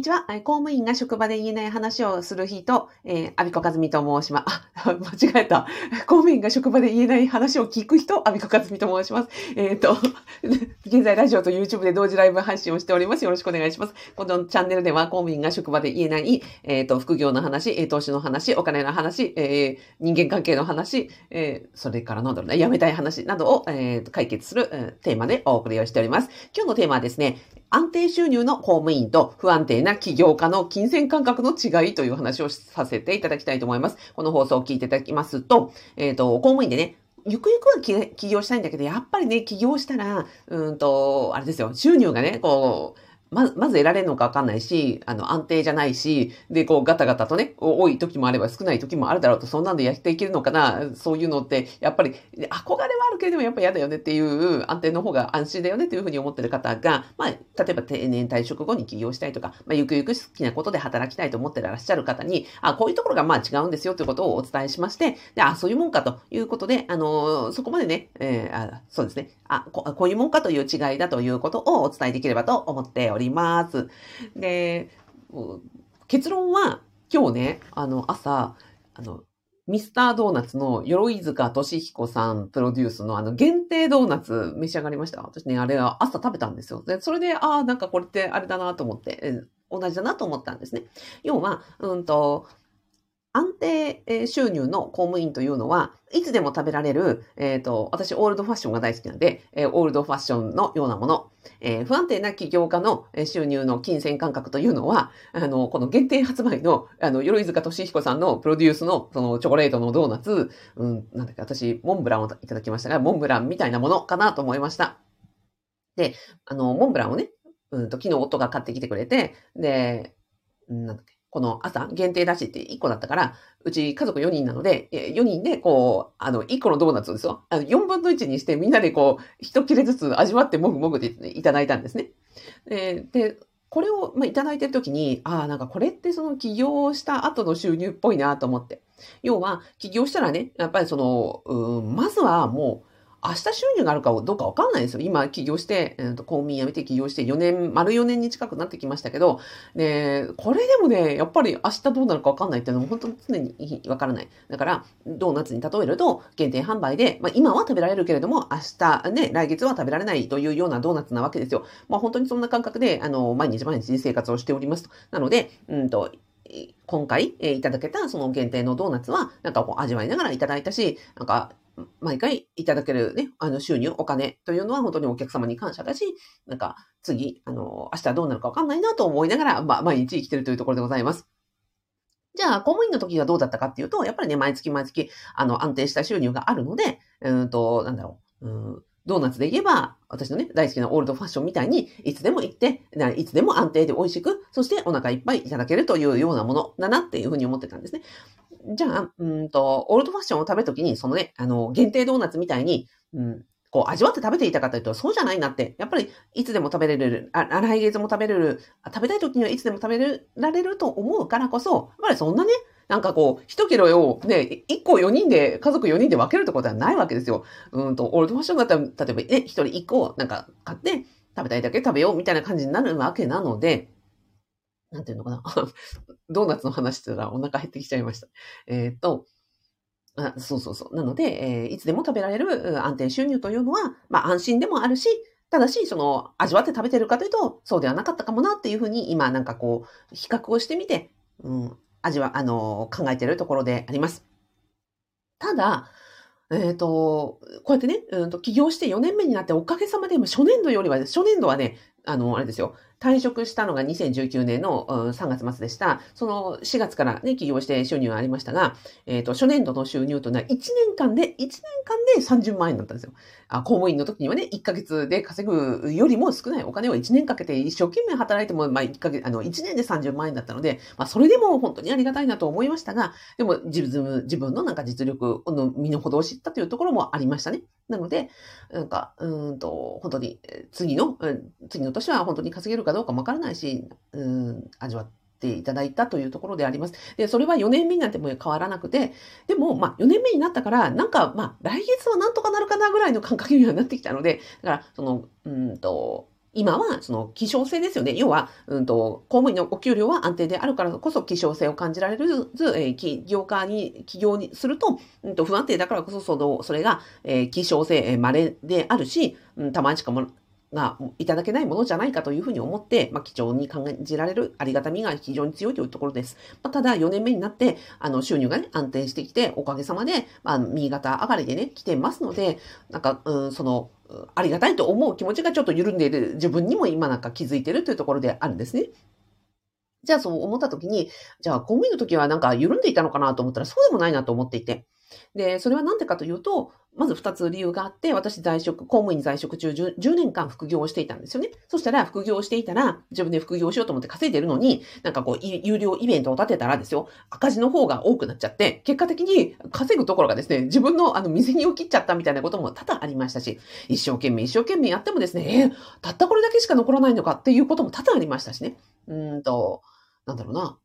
にちは。公務員が職場で言えない話をする人、えー、アビコカズミと申します。あ、間違えた。公務員が職場で言えない話を聞く人、アビコカズミと申します。えっ、ー、と、現在ラジオと YouTube で同時ライブ配信をしております。よろしくお願いします。このチャンネルでは公務員が職場で言えない、えっ、ー、と、副業の話、投資の話、お金の話、えー、人間関係の話、えー、それからなんだろうな、やめたい話などを、えー、解決する、えー、テーマでお送りをしております。今日のテーマはですね、安定収入の公務員と不安定な起業家の金銭感覚の違いという話をさせていただきたいと思います。この放送を聞いていただきますと、えっ、ー、と、公務員でね、ゆくゆくは起業したいんだけど、やっぱりね、起業したら、うんと、あれですよ、収入がね、こう、ま、まず得られるのかわかんないし、あの、安定じゃないし、で、こう、ガタガタとね、多い時もあれば少ない時もあるだろうと、そんなんでやっていけるのかな、そういうのって、やっぱり、憧れはあるけれども、やっぱ嫌だよねっていう、安定の方が安心だよねっていうふうに思ってる方が、まあ、例えば定年退職後に起業したいとか、まあ、ゆくゆく好きなことで働きたいと思ってらっしゃる方に、あ、こういうところがまあ違うんですよということをお伝えしまして、で、あ、そういうもんかということで、あの、そこまでね、えー、あそうですね、あこ、こういうもんかという違いだということをお伝えできればと思っております。りますで、結論は、今日ね、あの、朝、あの、ミスタードーナツの鎧塚俊彦さんプロデュースのあの限定ドーナツ召し上がりました？私ね、あれは朝食べたんですよ。で、それで、ああ、なんかこれってあれだなと思って、同じだなと思ったんですね。要は、うんと、安定収入の公務員というのは、いつでも食べられる、えっ、ー、と、私、オールドファッションが大好きなんで、えー、オールドファッションのようなもの、えー、不安定な起業家の収入の金銭感覚というのは、あの、この限定発売の、あの、鎧塚俊彦さんのプロデュースの、その、チョコレートのドーナツ、うん、なんだっけ、私、モンブランをいただきましたが、モンブランみたいなものかなと思いました。で、あの、モンブランをね、うんと、昨日夫が買ってきてくれて、で、なんだっけ、この朝限定だしって1個だったから、うち家族4人なので、4人でこう、あの、1個のドーナツをですよ。あの4分の1にしてみんなでこう、一切れずつ味わってもぐもぐでいただいたんですね。で、でこれを、いただいてるときに、ああ、なんかこれってその起業した後の収入っぽいなと思って。要は、起業したらね、やっぱりその、うん、まずはもう、明日収入があるかどうかわかんないですよ。今、起業して、えー、と公務員辞めて起業して4年、丸4年に近くなってきましたけど、ね、これでもね、やっぱり明日どうなるかわかんないっていうのも本当に常にわからない。だから、ドーナツに例えると、限定販売で、まあ、今は食べられるけれども、明日ね、来月は食べられないというようなドーナツなわけですよ。まあ、本当にそんな感覚で、あの、毎日毎日生活をしておりますと。なので、うんと、今回、え、いただけたその限定のドーナツは、なんかこう味わいながらいただいたし、なんか毎回いただけるね、あの収入、お金というのは本当にお客様に感謝だし、なんか次、あの、明日どうなるかわかんないなと思いながら、まあ、毎日生きてるというところでございます。じゃあ、公務員の時がどうだったかっていうと、やっぱりね、毎月毎月、あの、安定した収入があるので、うんと、なんだろう、うんドーナツで言えば、私のね、大好きなオールドファッションみたいに、いつでも行って、いつでも安定で美味しく、そしてお腹いっぱいいただけるというようなものだなっていうふうに思ってたんですね。じゃあ、うんと、オールドファッションを食べるときに、そのね、あの、限定ドーナツみたいに、うん、こう、味わって食べていたかというと、そうじゃないなって。やっぱり、いつでも食べれる、あ来月も食べれる、食べたい時にはいつでも食べられると思うからこそ、やっぱりそんなね、なんかこう、一キロをね、一個4人で、家族4人で分けるってことはないわけですよ。うんと、オールドファッションだったら、例えばね、一人一個なんか買って、食べたいだけ食べようみたいな感じになるわけなので、なんていうのかな。ドーナツの話したらお腹減ってきちゃいました。えっ、と、あそうそうそう。なので、えー、いつでも食べられる安定収入というのは、まあ安心でもあるし、ただし、その、味わって食べてるかというと、そうではなかったかもなっていうふうに、今なんかこう、比較をしてみて、うん、味は、あの、考えてるところであります。ただ、えっ、ー、と、こうやってね、うんと、起業して4年目になっておかげさまで、初年度よりは、初年度はね、あの、あれですよ。退職したのが2019年の3月末でした。その4月からね、起業して収入がありましたが、えっ、ー、と、初年度の収入というのは1年間で、1年間で30万円だったんですよ。あ公務員の時にはね、1ヶ月で稼ぐよりも少ないお金を1年かけて一生懸命働いても、まあ1ヶ月、あの、1年で30万円だったので、まあそれでも本当にありがたいなと思いましたが、でも自分、自分のなんか実力の身の程を知ったというところもありましたね。なので、なんか、うんと、本当に、次の、次の年は本当に稼げるかかどうかわからないし、うん、味わっていただいたというところであります。で、それは4年目になっても変わらなくて、でも、まあ、4年目になったから、なんか、まあ、来月はなんとかなるかなぐらいの感覚にはなってきたので、だから、その、うんと、今は、その、希少性ですよね。要は、うんと、公務員のお給料は安定であるからこそ、希少性を感じられるず、えー、企業家に、企業にすると、うんと、不安定だからこそ、その、それが、えー、希少性、えー、稀であるし、うん、たまにしかも、がいただけないものじゃないかというふうに思って、まあ、貴重に感じられるありがたみが非常に強いというところです。まあ、ただ、4年目になって、あの、収入がね、安定してきて、おかげさまで、まあ、右肩上がりでね、来てますので、なんか、うん、その、ありがたいと思う気持ちがちょっと緩んでいる自分にも今なんか気づいてるというところであるんですね。じゃあそう思った時に、じゃあ公務員の時はなんか緩んでいたのかなと思ったらそうでもないなと思っていて。で、それはなんでかというと、まず二つ理由があって、私在職、公務員在職中 10, 10, 年間副業をしていたんですよね。そしたら副業していたら、自分で副業しようと思って稼いでるのに、なんかこう、有料イベントを立てたらですよ、赤字の方が多くなっちゃって、結果的に稼ぐところがですね、自分のあの、店にを切っちゃったみたいなことも多々ありましたし、一生懸命一生懸命やってもですね、えー、たったこれだけしか残らないのかっていうことも多々ありましたしね。うんと、なんだろうな。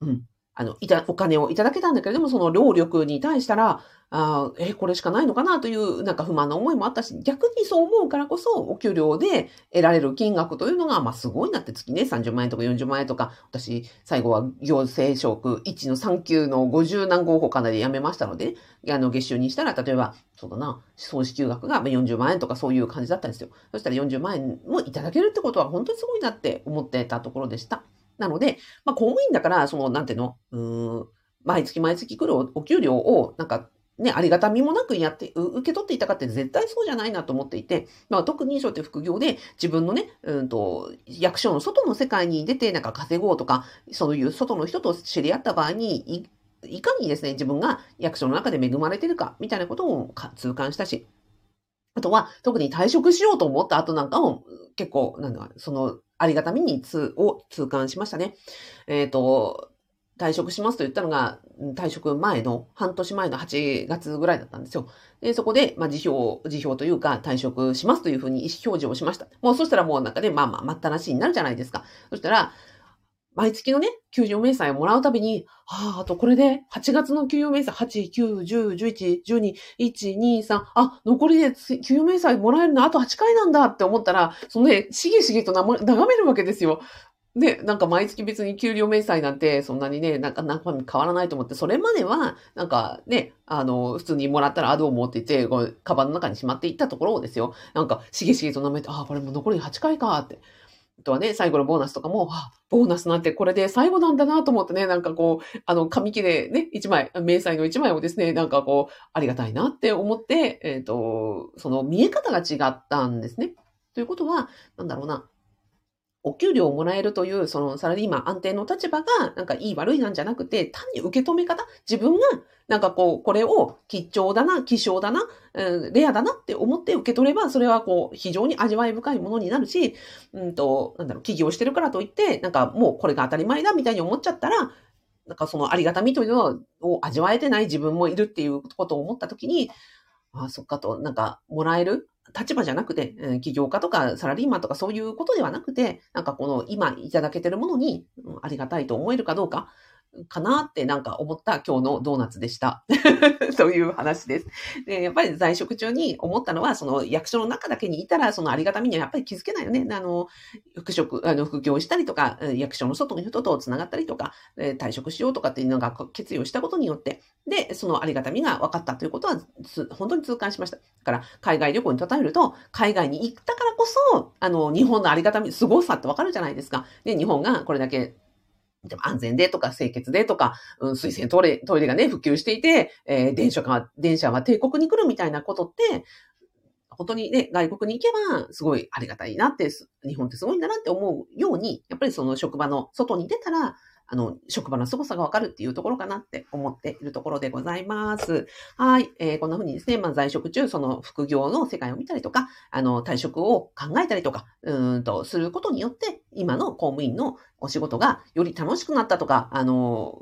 うん。あの、いた、お金をいただけたんだけれども、その労力に対したら、あえ、これしかないのかなという、なんか不満な思いもあったし、逆にそう思うからこそ、お給料で得られる金額というのが、まあ、すごいなって月ね、30万円とか40万円とか、私、最後は行政職1の3級の50何号法かなで辞めましたので、あの、月収にしたら、例えば、そうだな、総支給額が40万円とかそういう感じだったんですよ。そしたら40万円もいただけるってことは本当にすごいなって思ってたところでした。なので、まあ、公務員だから、その、なんていうの、うん、毎月毎月来るお給料を、なんか、ね、ありがたみもなくやって、受け取っていたかって絶対そうじゃないなと思っていて、まあ、特にそうやって副業で自分のね、うんと、役所の外の世界に出てなんか稼ごうとか、そういう外の人と知り合った場合に、いかにですね、自分が役所の中で恵まれてるか、みたいなことを痛感したし、あとは、特に退職しようと思った後なんかも、結構、なんだ、その、ありがたみにつ、を痛感しましたね。えっ、ー、と、退職しますと言ったのが、退職前の、半年前の8月ぐらいだったんですよ。で、そこで、まあ、辞表、辞表というか、退職しますというふうに意思表示をしました。もう、そしたらもうなんかね、まあまあ、待ったなしになるじゃないですか。そしたら、毎月のね、給与明細をもらうたびに、はあ、あとこれで、8月の給与明細、8、9、10、11、12、1、2、3、あ、残りで給与明細もらえるのあと8回なんだって思ったら、そのね、しげしげと眺めるわけですよ。で、なんか毎月別に給料明細なんてそんなにね、なんか中身変わらないと思って、それまでは、なんかね、あの、普通にもらったらあどうもって言って、こう、カバンの中にしまっていったところをですよ、なんか、しげしげと舐めて、あ、これも残り8回かって。とはね、最後のボーナスとかも、あ、ボーナスなんてこれで最後なんだなと思ってね、なんかこう、あの、紙切れね、一枚、明細の一枚をですね、なんかこう、ありがたいなって思って、えっ、ー、と、その見え方が違ったんですね。ということは、なんだろうな、お給料をもらえるという、そのサラリーマン安定の立場が、なんかいい悪いなんじゃなくて、単に受け止め方、自分が、なんかこう、これを貴重だな、希少だな、うん、レアだなって思って受け取れば、それはこう、非常に味わい深いものになるし、うんと、なんだろう、起業してるからといって、なんかもうこれが当たり前だみたいに思っちゃったら、なんかそのありがたみというのを味わえてない自分もいるっていうことを思ったときに、ああ、そっかと、なんか、もらえる立場じゃなくて、起業家とかサラリーマンとかそういうことではなくて、なんかこの今いただけてるものにうんありがたいと思えるかどうか、かなってなんか思った今日のドーナツでした。という話です。で、やっぱり在職中に思ったのは、その役所の中だけにいたら、そのありがたみにはやっぱり気づけないよね。あの、復職、あの、副業したりとか、役所の外の人と繋がったりとか、退職しようとかっていうのが決意をしたことによって、で、そのありがたみが分かったということは、本当に痛感しました。だから、海外旅行に例えると、海外に行ったからこそ、あの、日本のありがたみ、凄さって分かるじゃないですか。で、日本がこれだけでも安全でとか清潔でとか、うん、水洗トイレ、トイレがね、普及していて、えー、電車が、電車は帝国に来るみたいなことって、本当にね、外国に行けば、すごいありがたいなって、日本ってすごいんだなって思うように、やっぱりその職場の外に出たら、あの、職場の凄さがわかるっていうところかなって思っているところでございます。はい。えー、こんな風にですね、まあ、在職中、その副業の世界を見たりとか、あの、退職を考えたりとか、うんと、することによって、今の公務員のお仕事がより楽しくなったとか、あの、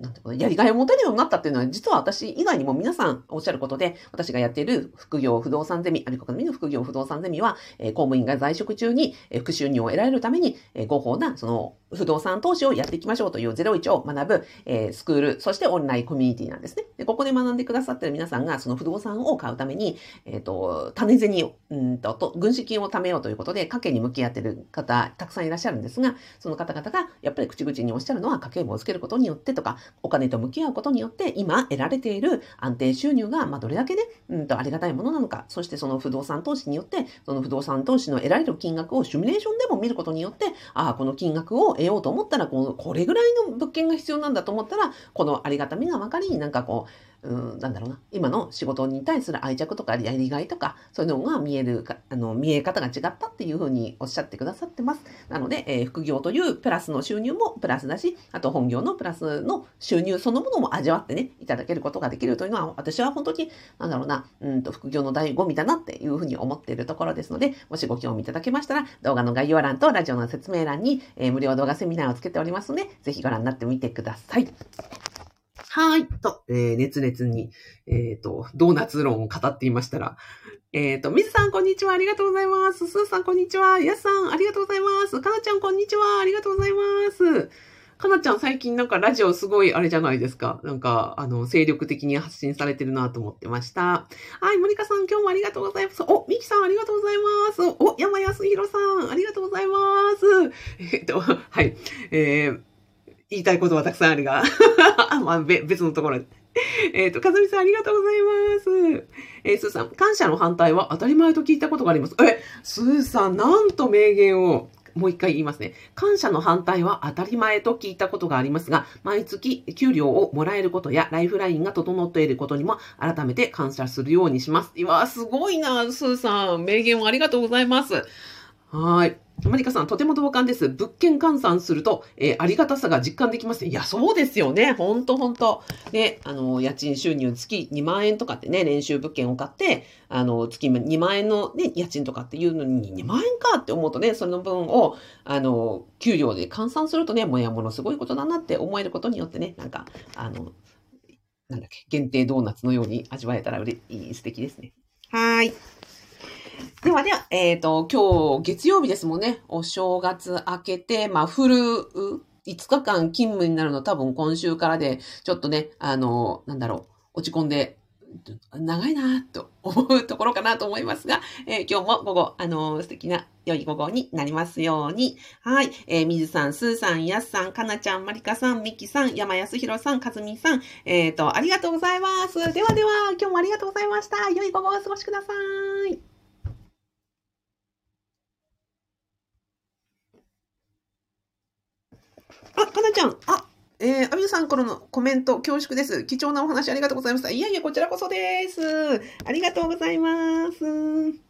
なんていうかやりがいを持てるようになったっていうのは、実は私以外にも皆さんおっしゃることで、私がやっている副業不動産ゼミ、アリコカミの副業不動産ゼミは、えー、公務員が在職中に、えー、副収入を得られるために、えー、合法な、その、不動産投資をやっていきましょうという01を学ぶ、えー、スクール、そしてオンラインコミュニティなんですね。で、ここで学んでくださってる皆さんが、その不動産を買うために、えっ、ー、と、種銭を、うんと、と、軍資金を貯めようということで、家計に向き合ってる方、たくさんいらっしゃるんですが、その方々が、やっぱり口々におっしゃるのは、家計簿をつけることによってとか、お金と向き合うことによって、今得られている安定収入が、まあ、どれだけね、うんと、ありがたいものなのか、そしてその不動産投資によって、その不動産投資の得られる金額をシミュレーションでも見ることによって、ああ、この金額を得ようと思ったら、この、これぐらいの物件が必要なんだと思ったら、このありがたみが分かり、なんかこう、うん、なんだろうな、今の仕事に対する愛着とかやりがいとか、そういうのが見えるか、あの、見え方が違ったっていうふうにおっしゃってくださってます。なので、えー、副業というプラスの収入もプラスだし、あと本業のプラスの収入そのものも味わってね、いただけることができるというのは、私は本当に、なんだろうな、うんと、副業の醍醐味だなっていうふうに思っているところですので、もしご興味いただけましたら、動画の概要欄とラジオの説明欄に、えー、無料動画セミナーをつけておりますので、ぜひご覧になってみてください。はい。と、えー、熱烈に、えっ、ー、と、ドーナツ論を語っていましたら、えっ、ー、と、水さん、こんにちは。ありがとうございます。スーさん、こんにちは。やすさん、ありがとうございます。かなちゃん、こんにちは。ありがとうございます。かなちゃん、最近なんかラジオすごいあれじゃないですか。なんか、あの、精力的に発信されてるなと思ってました。はい、森香さん、今日もありがとうございます。お、みきさん、ありがとうございます。お、山康弘さん、ありがとうございます。えっ、と、はい。えー、言いたいことはたくさんあるが まあ、別のところで。えっ、と、かずみさんありがとうございます。えー、スーさん、感謝の反対は当たり前と聞いたことがあります。え、スーさん、なんと名言を。もう一回言いますね。感謝の反対は当たり前と聞いたことがありますが、毎月給料をもらえることやライフラインが整っていることにも改めて感謝するようにします。いや、すごいな、スーさん。名言をありがとうございます。はい。マリカさん、とても同感です。物件換算すると、えー、ありがたさが実感できます。いや、そうですよね。ほんとほんと。で、あの、家賃収入月2万円とかってね、練習物件を買って、あの、月2万円のね、家賃とかっていうのに2万円かって思うとね、その分を、あの、給料で換算するとね、もやものすごいことだなって思えることによってね、なんか、あの、なんだっけ、限定ドーナツのように味わえたらうれいい、素敵ですね。はい。ではでは、えっ、ー、と、今日月曜日ですもんね。お正月明けて、まあ、フル、5日間勤務になるの多分今週からで、ちょっとね、あの、なんだろう、落ち込んで、長いなと 思うところかなと思いますが、えー、今日も午後、あのー、素敵な良い午後になりますように。はい。えー、水さん、スーさん、やすさん、かなちゃん、まりかさん、みきさん、山安弘さん、かずみさん、えっ、と、ありがとうございます。ではでは、今日もありがとうございました。良い午後をお過ごしください。あ、かなちゃん、あ、えー、アミさんからのコメント恐縮です。貴重なお話ありがとうございました。いやいや、こちらこそです。ありがとうございます。